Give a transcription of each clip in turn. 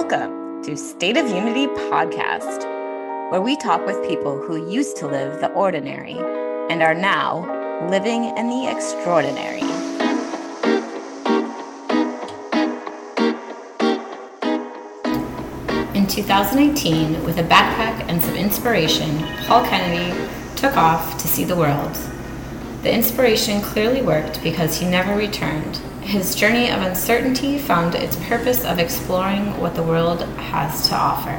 Welcome to State of Unity Podcast, where we talk with people who used to live the ordinary and are now living in the extraordinary. In 2018, with a backpack and some inspiration, Paul Kennedy took off to see the world. The inspiration clearly worked because he never returned. His journey of uncertainty found its purpose of exploring what the world has to offer.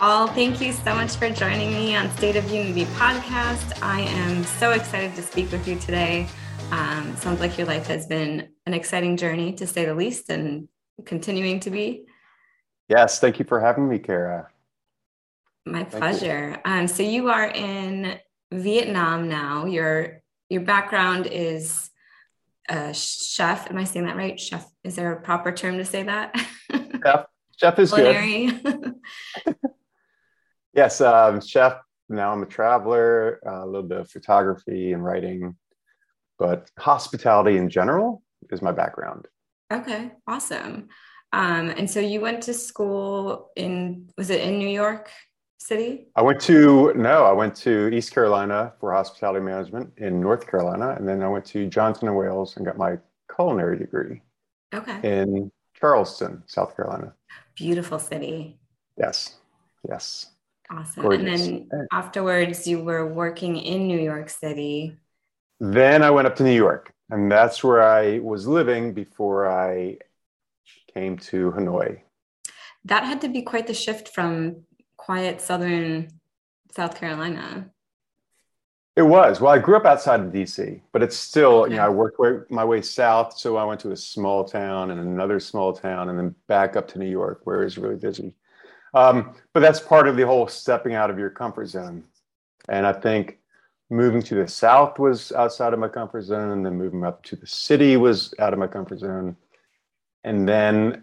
all. thank you so much for joining me on State of Unity podcast. I am so excited to speak with you today. Um, sounds like your life has been an exciting journey, to say the least, and continuing to be. Yes, thank you for having me, Kara. My pleasure. Um, so you are in Vietnam now. Your your background is a chef. Am I saying that right? Chef. Is there a proper term to say that? Chef. Chef is good. yes, um, chef. Now I'm a traveler. Uh, a little bit of photography and writing, but hospitality in general is my background. Okay, awesome. Um, and so you went to school in was it in New York? City? I went to no, I went to East Carolina for hospitality management in North Carolina, and then I went to Johnson and Wales and got my culinary degree. Okay. In Charleston, South Carolina. Beautiful city. Yes. Yes. Awesome. Gorgeous. And then afterwards, you were working in New York City. Then I went up to New York, and that's where I was living before I came to Hanoi. That had to be quite the shift from quiet southern South Carolina. It was. Well, I grew up outside of DC, but it's still, you know, I worked way, my way south. So I went to a small town and another small town and then back up to New York where it was really busy. Um, but that's part of the whole stepping out of your comfort zone. And I think moving to the south was outside of my comfort zone. And then moving up to the city was out of my comfort zone. And then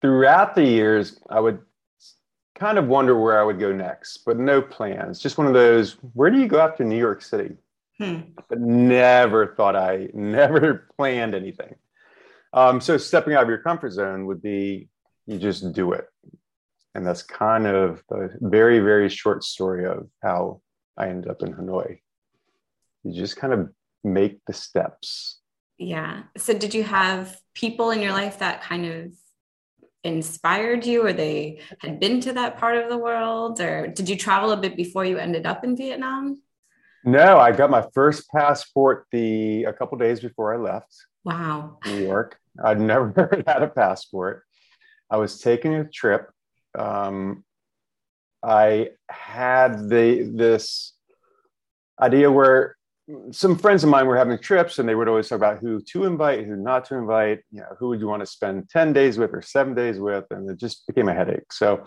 throughout the years, I would kind of wonder where I would go next, but no plans. Just one of those, where do you go after New York City? Hmm. But never thought I, never planned anything. Um, so stepping out of your comfort zone would be you just do it. And that's kind of the very, very short story of how I ended up in Hanoi. You just kind of make the steps. Yeah. So did you have people in your life that kind of inspired you or they had been to that part of the world or did you travel a bit before you ended up in Vietnam? No, I got my first passport the a couple days before I left. Wow. New York. I'd never had a passport. I was taking a trip. Um, I had the this idea where some friends of mine were having trips and they would always talk about who to invite, who not to invite, you know, who would you want to spend 10 days with or seven days with? And it just became a headache. So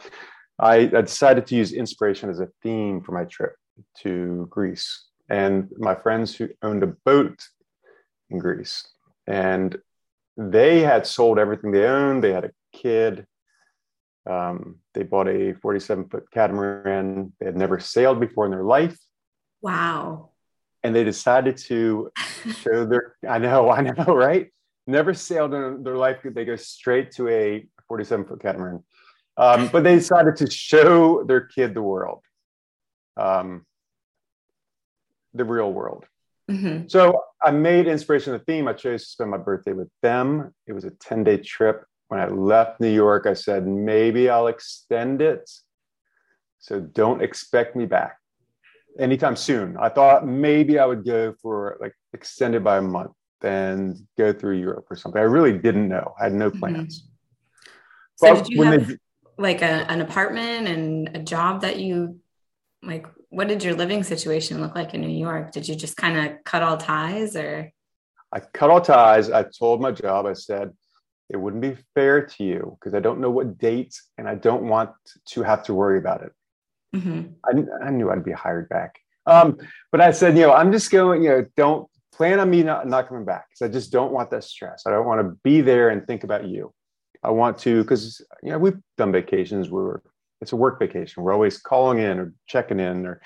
I, I decided to use inspiration as a theme for my trip to Greece. And my friends who owned a boat in Greece and they had sold everything they owned. They had a kid. Um, they bought a 47 foot catamaran. They had never sailed before in their life. Wow and they decided to show their i know i know right? Never sailed in their life they go straight to a 47 foot catamaran. Um, but they decided to show their kid the world um, the real world. Mm-hmm. so i made inspiration the theme. I chose to spend my birthday with them. It was a 10 day trip. When i left new york i said maybe i'll extend it so don't expect me back anytime soon. I thought maybe I would go for like extended by a month and go through Europe or something. I really didn't know. I had no mm-hmm. plans. Mm-hmm. So did you have they, like a, an apartment and a job that you like? What did your living situation look like in New York? Did you just kind of cut all ties or? I cut all ties. I told my job, I said, it wouldn't be fair to you because I don't know what dates and I don't want to have to worry about it. Mm-hmm. I, I, knew I'd be hired back. Um, but I said, you know, I'm just going, you know, don't plan on me not, not coming back because I just don't want that stress. I don't want to be there and think about you. I want to, because, you know, we've done vacations where it's a work vacation. We're always calling in or checking in or,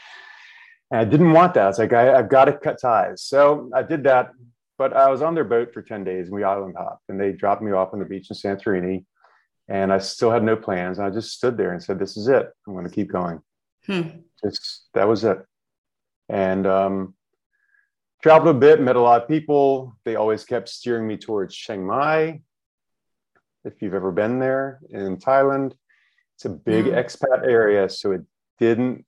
and I didn't want that. It's like, I, I've got to cut ties. So I did that. but I was on their boat for 10 days and we island hopped and they dropped me off on the beach in Santorini. And I still had no plans. And I just stood there and said, This is it. I'm going to keep going. Hmm. Just that was it. And um, traveled a bit, met a lot of people. They always kept steering me towards Chiang Mai. If you've ever been there in Thailand, it's a big mm. expat area. So it didn't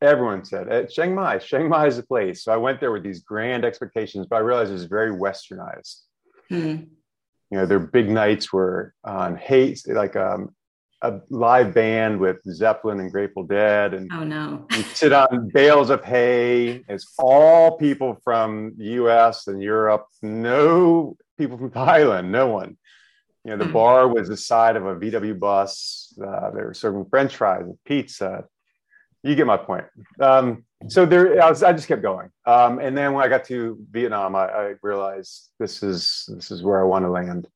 everyone said at Chiang Mai, Chiang Mai is the place. So I went there with these grand expectations, but I realized it was very westernized. Hmm. You know, their big nights were on hate, like um, a live band with Zeppelin and Grateful Dead, and oh no, you sit on bales of hay. It's all people from the U.S. and Europe. No people from Thailand. No one. You know, the hmm. bar was the side of a VW bus. Uh, they were serving French fries and pizza, you get my point. Um, so there, I, was, I, just kept going, um, and then when I got to Vietnam, I, I, realized this is this is where I want to land.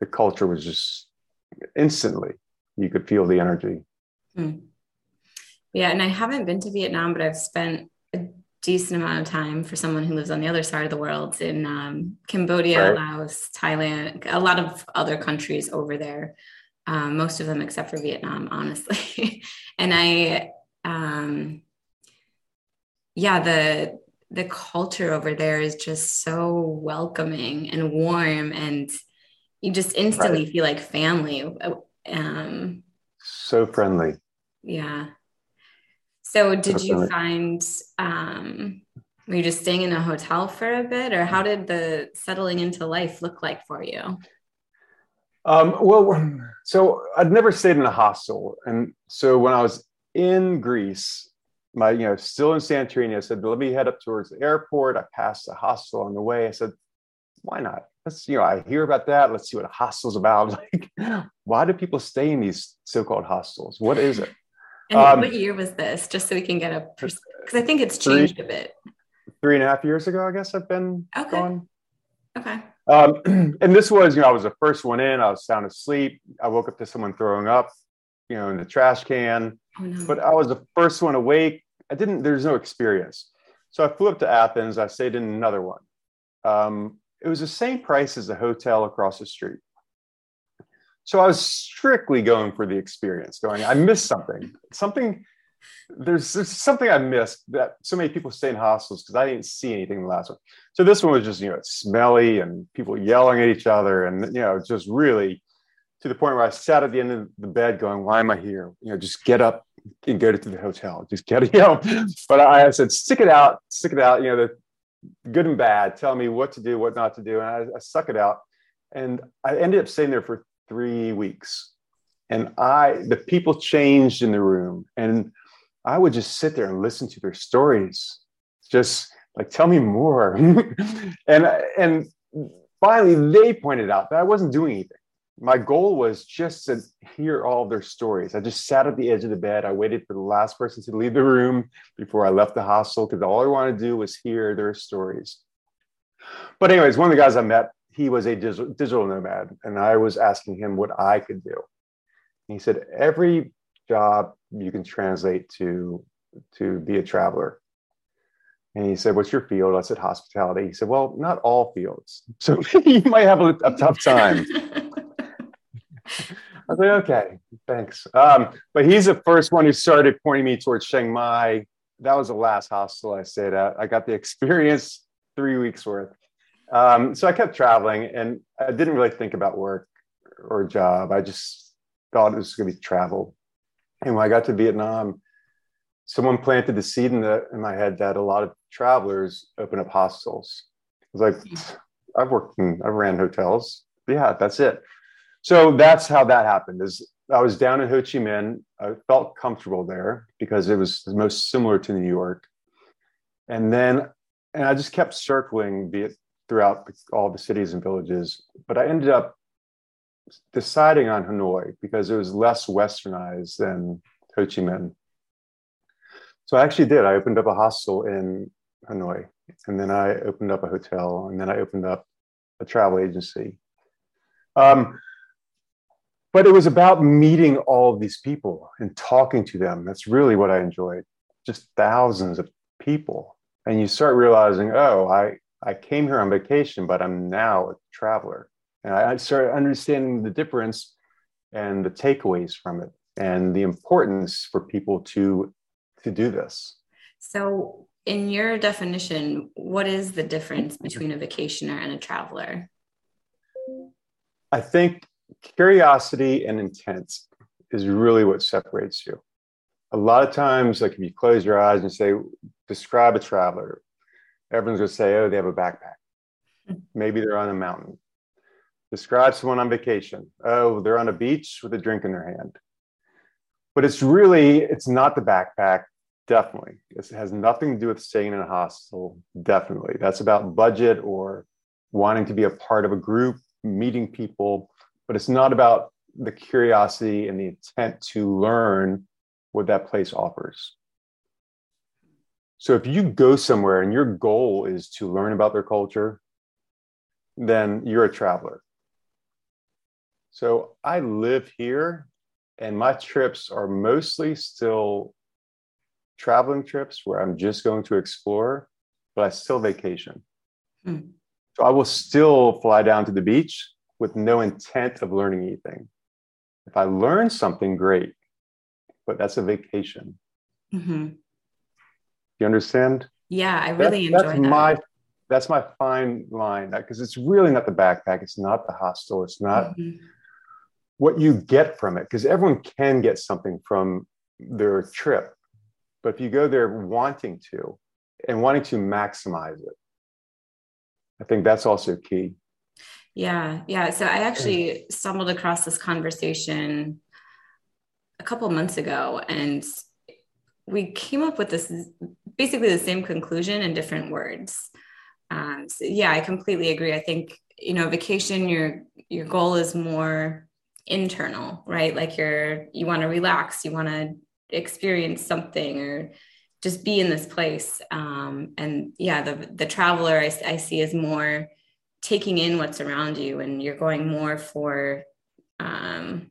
The culture was just instantly you could feel the energy. Hmm. Yeah, and I haven't been to Vietnam, but I've spent a decent amount of time for someone who lives on the other side of the world in um, Cambodia, right. Laos, Thailand, a lot of other countries over there. Um, most of them except for Vietnam, honestly. and I um, yeah, the the culture over there is just so welcoming and warm, and you just instantly right. feel like family. Um, so friendly. Yeah. So, did so you find? Um, were you just staying in a hotel for a bit, or how did the settling into life look like for you? Um, well, so I'd never stayed in a hostel, and so when I was in Greece, my, you know, still in Santorini, I said, let me head up towards the airport. I passed a hostel on the way. I said, why not? Let's, you know, I hear about that. Let's see what a hostel's about. Like, why do people stay in these so-called hostels? What is it? And um, what year was this? Just so we can get a, because I think it's changed three, a bit. Three and a half years ago, I guess I've been okay. gone. Okay. Um, and this was, you know, I was the first one in. I was sound asleep. I woke up to someone throwing up, you know, in the trash can. Oh, no. But I was the first one awake. I didn't, there's no experience. So I flew up to Athens. I stayed in another one. Um, it was the same price as a hotel across the street. So I was strictly going for the experience, going, I missed something. Something, there's, there's something I missed that so many people stay in hostels because I didn't see anything in the last one. So this one was just, you know, it's smelly and people yelling at each other and, you know, just really to the point where I sat at the end of the bed going, why am I here? You know, just get up and go to the hotel. Just get, you know, but I, I said, stick it out, stick it out, you know, the good and bad, tell me what to do, what not to do. And I, I stuck it out. And I ended up staying there for three weeks. And I, the people changed in the room. And I would just sit there and listen to their stories. Just like, tell me more. and, and finally, they pointed out that I wasn't doing anything my goal was just to hear all their stories. I just sat at the edge of the bed. I waited for the last person to leave the room before I left the hostel because all I wanted to do was hear their stories. But, anyways, one of the guys I met, he was a digital, digital nomad, and I was asking him what I could do. And he said, Every job you can translate to to be a traveler. And he said, What's your field? I said, Hospitality. He said, Well, not all fields. So you might have a, a tough time. Was like, okay, thanks. Um, but he's the first one who started pointing me towards Chiang Mai. That was the last hostel I stayed at. I got the experience three weeks worth. Um, so I kept traveling and I didn't really think about work or job. I just thought it was going to be travel. And when I got to Vietnam, someone planted the seed in, the, in my head that a lot of travelers open up hostels. I was like, I've worked in, I've ran hotels. Yeah, that's it so that's how that happened is i was down in ho chi minh. I felt comfortable there because it was the most similar to new york. And then and i just kept circling it throughout all the cities and villages but i ended up deciding on hanoi because it was less westernized than ho chi minh. So i actually did. I opened up a hostel in hanoi and then i opened up a hotel and then i opened up a travel agency. Um, but it was about meeting all of these people and talking to them. That's really what I enjoyed. Just thousands of people. And you start realizing, oh, I, I came here on vacation, but I'm now a traveler. And I started understanding the difference and the takeaways from it and the importance for people to to do this. So in your definition, what is the difference between a vacationer and a traveler? I think curiosity and intent is really what separates you. A lot of times, like if you close your eyes and say, describe a traveler, everyone's going to say, oh, they have a backpack. Maybe they're on a mountain. Describe someone on vacation. Oh, they're on a beach with a drink in their hand. But it's really, it's not the backpack. Definitely. It has nothing to do with staying in a hostel. Definitely. That's about budget or wanting to be a part of a group, meeting people. But it's not about the curiosity and the intent to learn what that place offers. So if you go somewhere and your goal is to learn about their culture, then you're a traveler. So I live here and my trips are mostly still traveling trips where I'm just going to explore, but I still vacation. Mm. So I will still fly down to the beach with no intent of learning anything. If I learn something, great, but that's a vacation. Mm-hmm. You understand? Yeah, I really that's, enjoy that's that. My, that's my fine line because it's really not the backpack. It's not the hostel. It's not mm-hmm. what you get from it because everyone can get something from their trip. But if you go there wanting to and wanting to maximize it, I think that's also key. Yeah, yeah. So I actually stumbled across this conversation a couple months ago, and we came up with this basically the same conclusion in different words. Um, so yeah, I completely agree. I think you know, vacation. Your your goal is more internal, right? Like you're you want to relax, you want to experience something, or just be in this place. Um, and yeah, the the traveler I, I see is more taking in what's around you and you're going more for um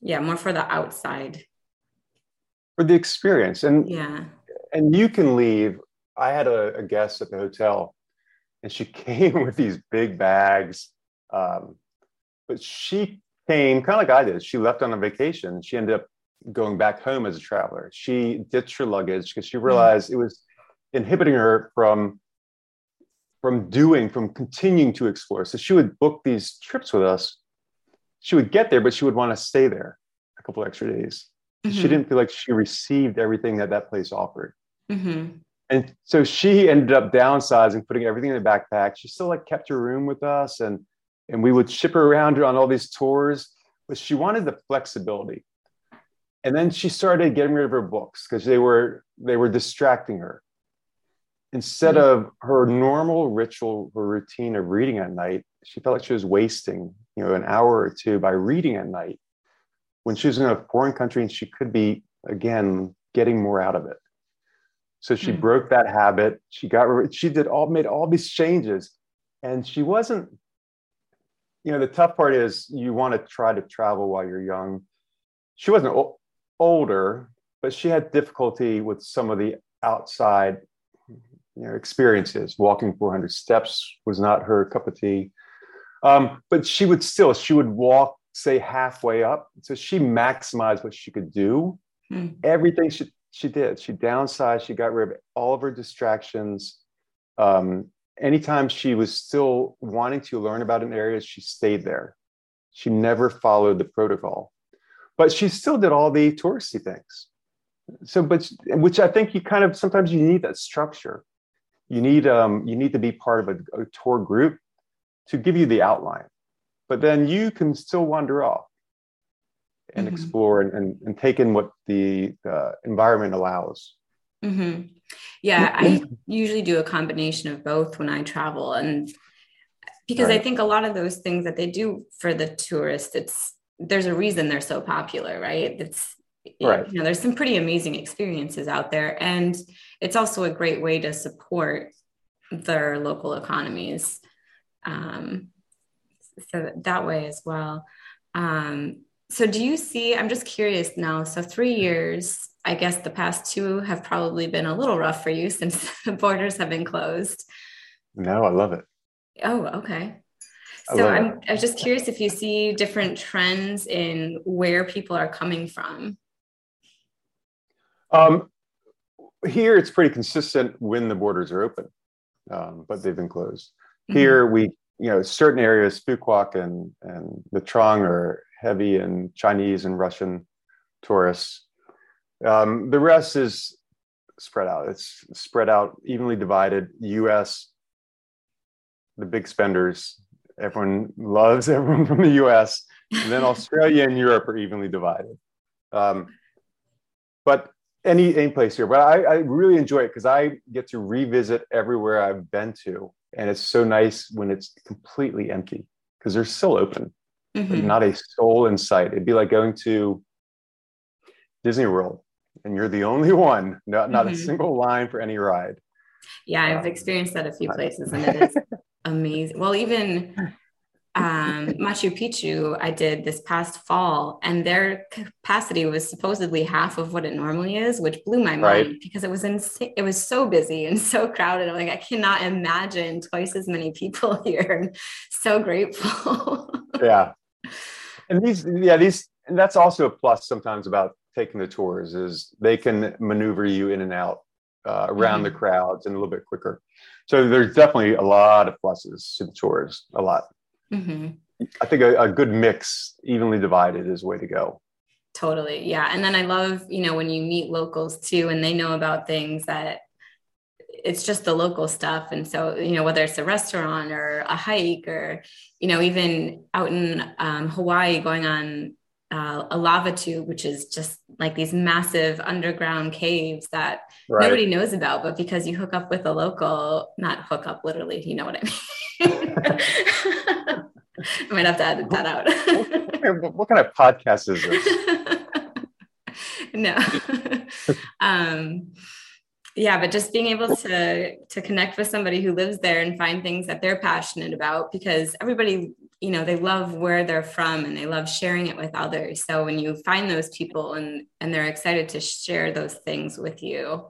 yeah more for the outside. For the experience. And yeah. and you can leave. I had a, a guest at the hotel and she came with these big bags um, but she came kind of like i did. She left on a vacation. She ended up going back home as a traveler. She ditched her luggage because she realized mm-hmm. it was inhibiting her from from doing, from continuing to explore. So she would book these trips with us. She would get there, but she would want to stay there a couple extra days. Mm-hmm. She didn't feel like she received everything that that place offered. Mm-hmm. And so she ended up downsizing, putting everything in the backpack. She still like kept her room with us, and and we would ship her around on all these tours. But she wanted the flexibility. And then she started getting rid of her books because they were they were distracting her instead mm-hmm. of her normal ritual or routine of reading at night, she felt like she was wasting, you know, an hour or two by reading at night when she was in a foreign country and she could be again getting more out of it. So she mm-hmm. broke that habit. She got she did all made all these changes, and she wasn't. You know, the tough part is you want to try to travel while you're young. She wasn't o- older, but she had difficulty with some of the outside you know, experiences. Walking 400 steps was not her cup of tea. Um, but she would still, she would walk, say, halfway up. So she maximized what she could do. Hmm. Everything she, she did. She downsized, she got rid of all of her distractions. Um, anytime she was still wanting to learn about an area, she stayed there. She never followed the protocol. But she still did all the touristy things. So, but which I think you kind of sometimes you need that structure you need um, you need to be part of a, a, tour group to give you the outline but then you can still wander off and mm-hmm. explore and, and, and, take in what the uh, environment allows mm-hmm. yeah i usually do a combination of both when i travel and because right. i think a lot of those things that they do for the tourists it's there's a reason they're so popular right it's right. you know there's some pretty amazing experiences out there and it's also a great way to support their local economies um, so that way as well um, so do you see i'm just curious now so three years I guess the past two have probably been a little rough for you since the borders have been closed. No, I love it. Oh, okay. So I'm, I'm just curious if you see different trends in where people are coming from. Um, here, it's pretty consistent when the borders are open, um, but they've been closed. Mm-hmm. Here, we you know certain areas, Quoc and and Nha Trang are heavy in Chinese and Russian tourists. Um, the rest is spread out. It's spread out, evenly divided. U.S. the big spenders. Everyone loves everyone from the U.S. And then Australia and Europe are evenly divided. Um, but any any place here. But I, I really enjoy it because I get to revisit everywhere I've been to, and it's so nice when it's completely empty because they're still open, mm-hmm. not a soul in sight. It'd be like going to Disney World and you're the only one, not not mm-hmm. a single line for any ride. Yeah, I've um, experienced that a few places, and it is amazing. Well, even um, Machu Picchu, I did this past fall, and their capacity was supposedly half of what it normally is, which blew my mind right. because it was insane. It was so busy and so crowded. I'm like, I cannot imagine twice as many people here. I'm so grateful. yeah, and these, yeah, these, and that's also a plus sometimes about taking the tours is they can maneuver you in and out uh, around mm-hmm. the crowds and a little bit quicker. So there's definitely a lot of pluses to the tours, a lot. Mm-hmm. I think a, a good mix, evenly divided, is the way to go. Totally. Yeah. And then I love, you know, when you meet locals too, and they know about things that it's just the local stuff. And so, you know, whether it's a restaurant or a hike or, you know, even out in um, Hawaii going on uh, a lava tube, which is just like these massive underground caves that right. nobody knows about, but because you hook up with a local, not hook up literally, you know what I mean. I might have to edit that out. what, what kind of podcast is this? no. um, yeah, but just being able to to connect with somebody who lives there and find things that they're passionate about because everybody you know they love where they're from and they love sharing it with others so when you find those people and and they're excited to share those things with you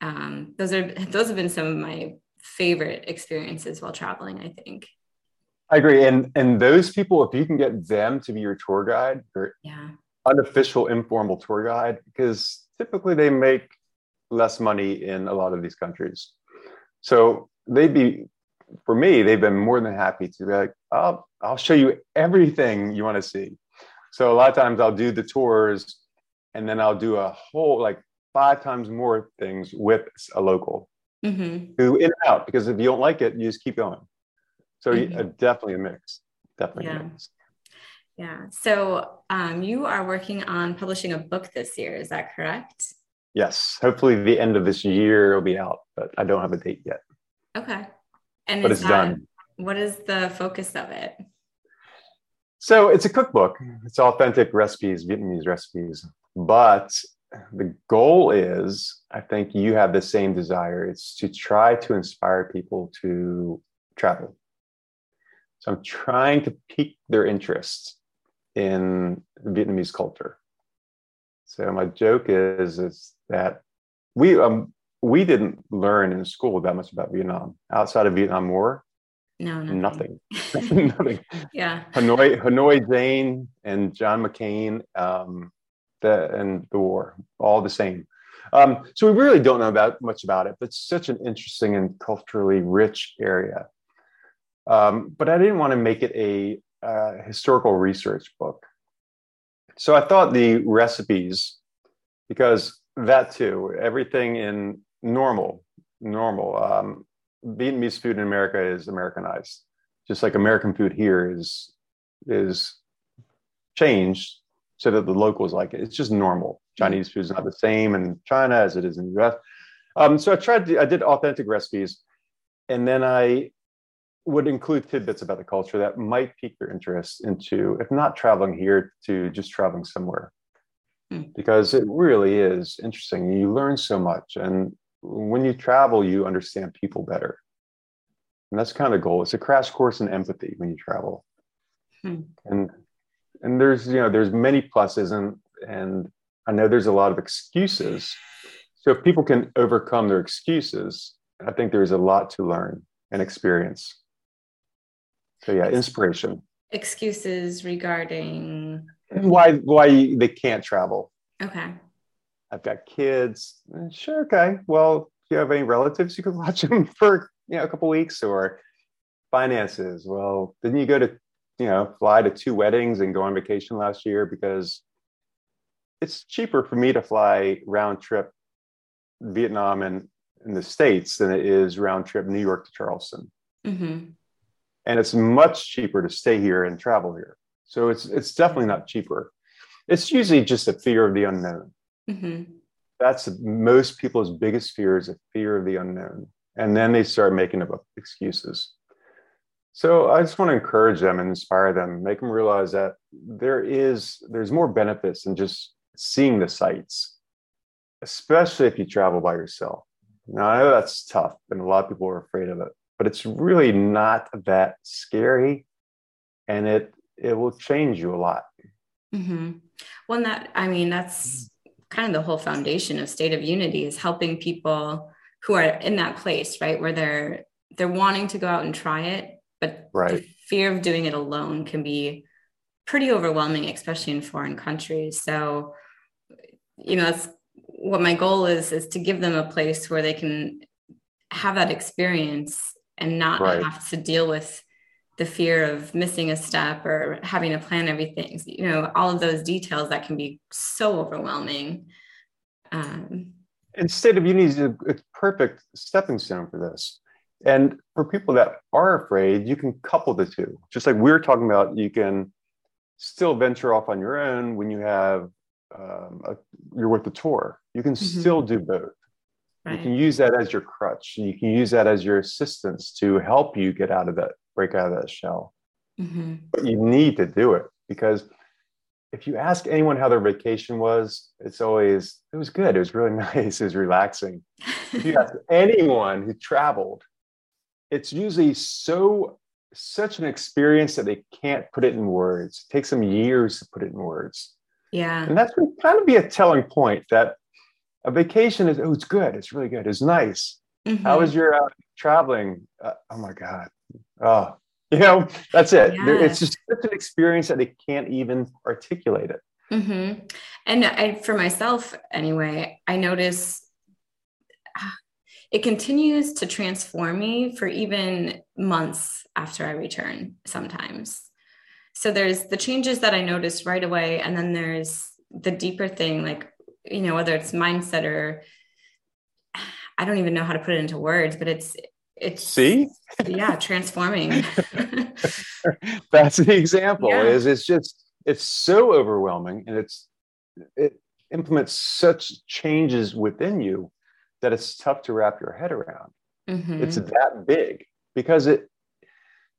um, those are those have been some of my favorite experiences while traveling i think i agree and and those people if you can get them to be your tour guide or yeah unofficial informal tour guide because typically they make less money in a lot of these countries so they'd be for me, they've been more than happy to be like, I'll, I'll show you everything you want to see. So a lot of times I'll do the tours and then I'll do a whole like five times more things with a local mm-hmm. who in and out because if you don't like it, you just keep going. So mm-hmm. uh, definitely a mix. Definitely yeah. a mix. Yeah. So um, you are working on publishing a book this year. Is that correct? Yes. Hopefully the end of this year it'll be out, but I don't have a date yet. Okay. And but it's that, done. What is the focus of it? So it's a cookbook. It's authentic recipes, Vietnamese recipes. But the goal is, I think you have the same desire. It's to try to inspire people to travel. So I'm trying to pique their interest in Vietnamese culture. So my joke is is that we um we didn't learn in school that much about Vietnam outside of Vietnam War. No, nothing. Nothing. nothing. Yeah. Hanoi, Hanoi Jane and John McCain, um, the, and the war, all the same. Um, so we really don't know about much about it, but it's such an interesting and culturally rich area. Um, but I didn't want to make it a uh, historical research book. So I thought the recipes, because that too, everything in normal, normal. Um, Vietnamese food in America is Americanized, just like American food here is is changed so that the locals like it. It's just normal. Chinese food is not the same in China as it is in the US. Um, so I tried to, I did authentic recipes, and then I would include tidbits about the culture that might pique their interest into, if not traveling here, to just traveling somewhere. Hmm. Because it really is interesting. You learn so much, and when you travel, you understand people better. And that's kind of the goal. It's a crash course in empathy when you travel. Hmm. And and there's you know there's many pluses and and I know there's a lot of excuses. So if people can overcome their excuses, I think there's a lot to learn and experience. So yeah, inspiration. Excuses regarding why why they can't travel. Okay. I've got kids. Sure, okay. Well, do you have any relatives you could watch them for you know a couple weeks or finances? Well, didn't you go to you know fly to two weddings and go on vacation last year because it's cheaper for me to fly round trip Vietnam and in the states than it is round trip New York to Charleston. Mm-hmm. And it's much cheaper to stay here and travel here. So it's it's definitely not cheaper. It's usually just a fear of the unknown. Mm-hmm. That's most people's biggest fear is a fear of the unknown, and then they start making up excuses. So I just want to encourage them and inspire them, make them realize that there is there's more benefits than just seeing the sights, especially if you travel by yourself. Now I know that's tough, and a lot of people are afraid of it, but it's really not that scary, and it it will change you a lot. Mm-hmm. Well, that I mean, that's kind of the whole foundation of state of unity is helping people who are in that place, right, where they're they're wanting to go out and try it, but right. the fear of doing it alone can be pretty overwhelming, especially in foreign countries. So, you know, that's what my goal is is to give them a place where they can have that experience and not right. have to deal with the fear of missing a step or having to plan everything. You know all of those details that can be so overwhelming. Um, and state of unity is a, a perfect stepping stone for this. And for people that are afraid you can couple the two. Just like we are talking about you can still venture off on your own when you have um, a, you're with the tour. You can mm-hmm. still do both right. you can use that as your crutch you can use that as your assistance to help you get out of that break out of that shell. Mm-hmm. But you need to do it because if you ask anyone how their vacation was, it's always, it was good. It was really nice. It was relaxing. if you ask anyone who traveled, it's usually so, such an experience that they can't put it in words. It takes them years to put it in words. Yeah. And that's kind of be a telling point that a vacation is, oh, it's good. It's really good. It's nice. Mm-hmm. How was your uh, traveling? Uh, oh my God. Oh, you know, that's it. Yeah. It's just such an experience that they can't even articulate it. Mm-hmm. And I, for myself, anyway, I notice it continues to transform me for even months after I return sometimes. So there's the changes that I notice right away. And then there's the deeper thing, like, you know, whether it's mindset or I don't even know how to put it into words, but it's it's see yeah transforming that's the example yeah. is it's just it's so overwhelming and it's it implements such changes within you that it's tough to wrap your head around mm-hmm. it's that big because it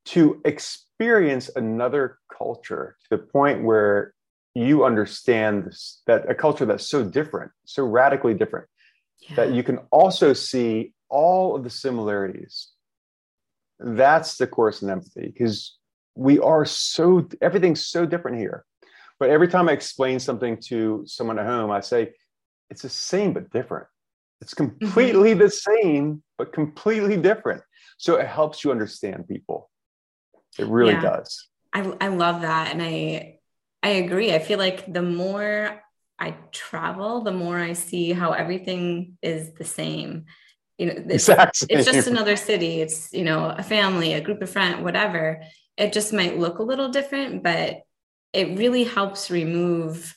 to experience another culture to the point where you understand this, that a culture that's so different so radically different yeah. that you can also see all of the similarities. That's the course in empathy because we are so, everything's so different here. But every time I explain something to someone at home, I say, it's the same but different. It's completely mm-hmm. the same, but completely different. So it helps you understand people. It really yeah. does. I, I love that. And I, I agree. I feel like the more I travel, the more I see how everything is the same. You know it's, exactly. it's just another city. It's you know a family a group of friends whatever. It just might look a little different but it really helps remove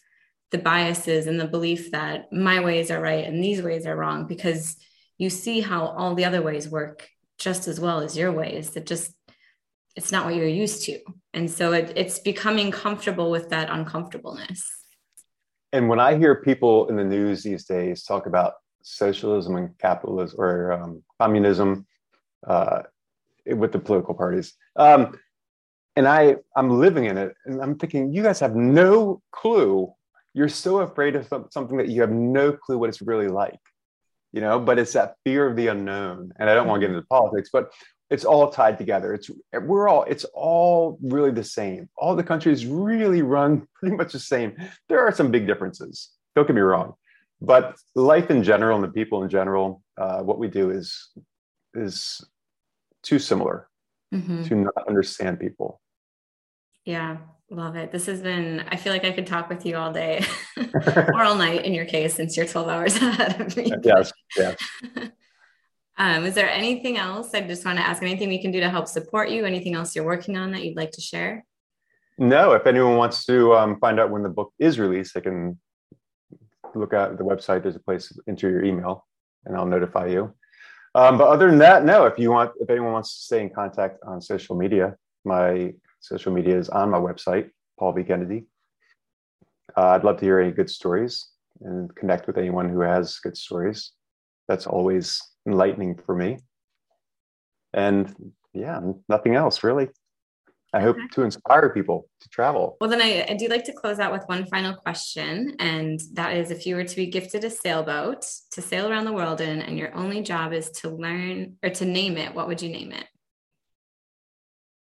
the biases and the belief that my ways are right and these ways are wrong because you see how all the other ways work just as well as your ways. That just it's not what you're used to and so it, it's becoming comfortable with that uncomfortableness and when i hear people in the news these days talk about socialism and capitalism or um, communism uh, with the political parties. Um, and I, I'm living in it, and I'm thinking, you guys have no clue. You're so afraid of something that you have no clue what it's really like, you know. But it's that fear of the unknown, and I don't want to get into politics, but it's all tied together. It's we're all it's all really the same. All the countries really run pretty much the same. There are some big differences, don't get me wrong, but life in general and the people in general, uh, what we do is is too similar mm-hmm. to not understand people. Yeah, love it. This has been, I feel like I could talk with you all day or all night in your case, since you're 12 hours ahead of me. Yes, yes. Um, is there anything else? I just want to ask anything we can do to help support you? Anything else you're working on that you'd like to share? No, if anyone wants to um, find out when the book is released, they can look at the website. There's a place to enter your email and I'll notify you. Um, but other than that, no, if you want, if anyone wants to stay in contact on social media, my social media is on my website, Paul V. Kennedy. Uh, I'd love to hear any good stories and connect with anyone who has good stories. That's always enlightening for me. And yeah, nothing else really. I hope to inspire people to travel. Well, then I, I, do like to close out with one final question. And that is if you were to be gifted a sailboat to sail around the world in, and your only job is to learn or to name it, what would you name it?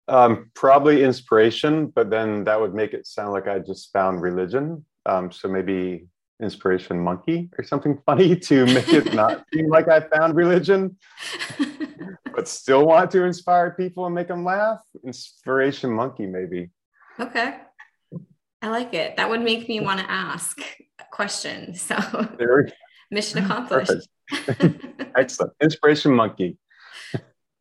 Um, probably inspiration, but then that would make it sound like I just found religion. Um, so maybe inspiration monkey or something funny to make it not seem like I found religion. but still want to inspire people and make them laugh. Inspiration monkey, maybe. Okay. I like it. That would make me want to ask a question. So mission accomplished. Excellent. Inspiration monkey.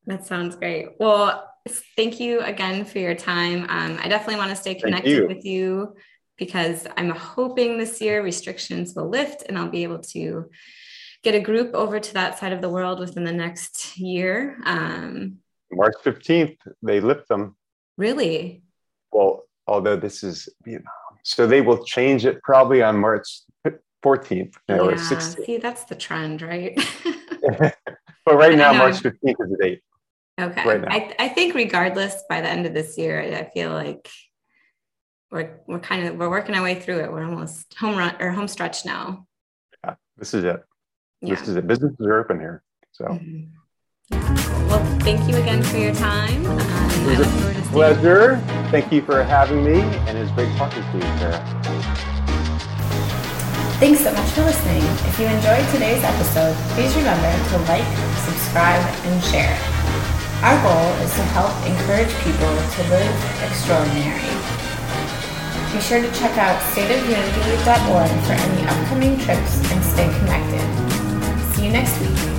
that sounds great. Well, thank you again for your time. Um, I definitely want to stay connected you. with you because I'm hoping this year restrictions will lift and I'll be able to get a group over to that side of the world within the next year. Um, March 15th, they lift them. Really? Well, although this is Vietnam. So they will change it probably on March 14th yeah, or 16th. See, that's the trend, right? but right now, March 15th is the date. Okay. Right. I, I think regardless, by the end of this year, I feel like we're we're kind of we're working our way through it. We're almost home run or home stretch now. Yeah, this is it yeah. this is it. Businesses are open here. So. Mm-hmm. Well, thank you again for your time. Um, it was a pleasure. Thank you for having me, and it's great talking to you, Sarah. Thanks so much for listening. If you enjoyed today's episode, please remember to like, subscribe, and share. Our goal is to help encourage people to live extraordinary. Be sure to check out stateofunity.org for any upcoming trips and stay connected. See you next week.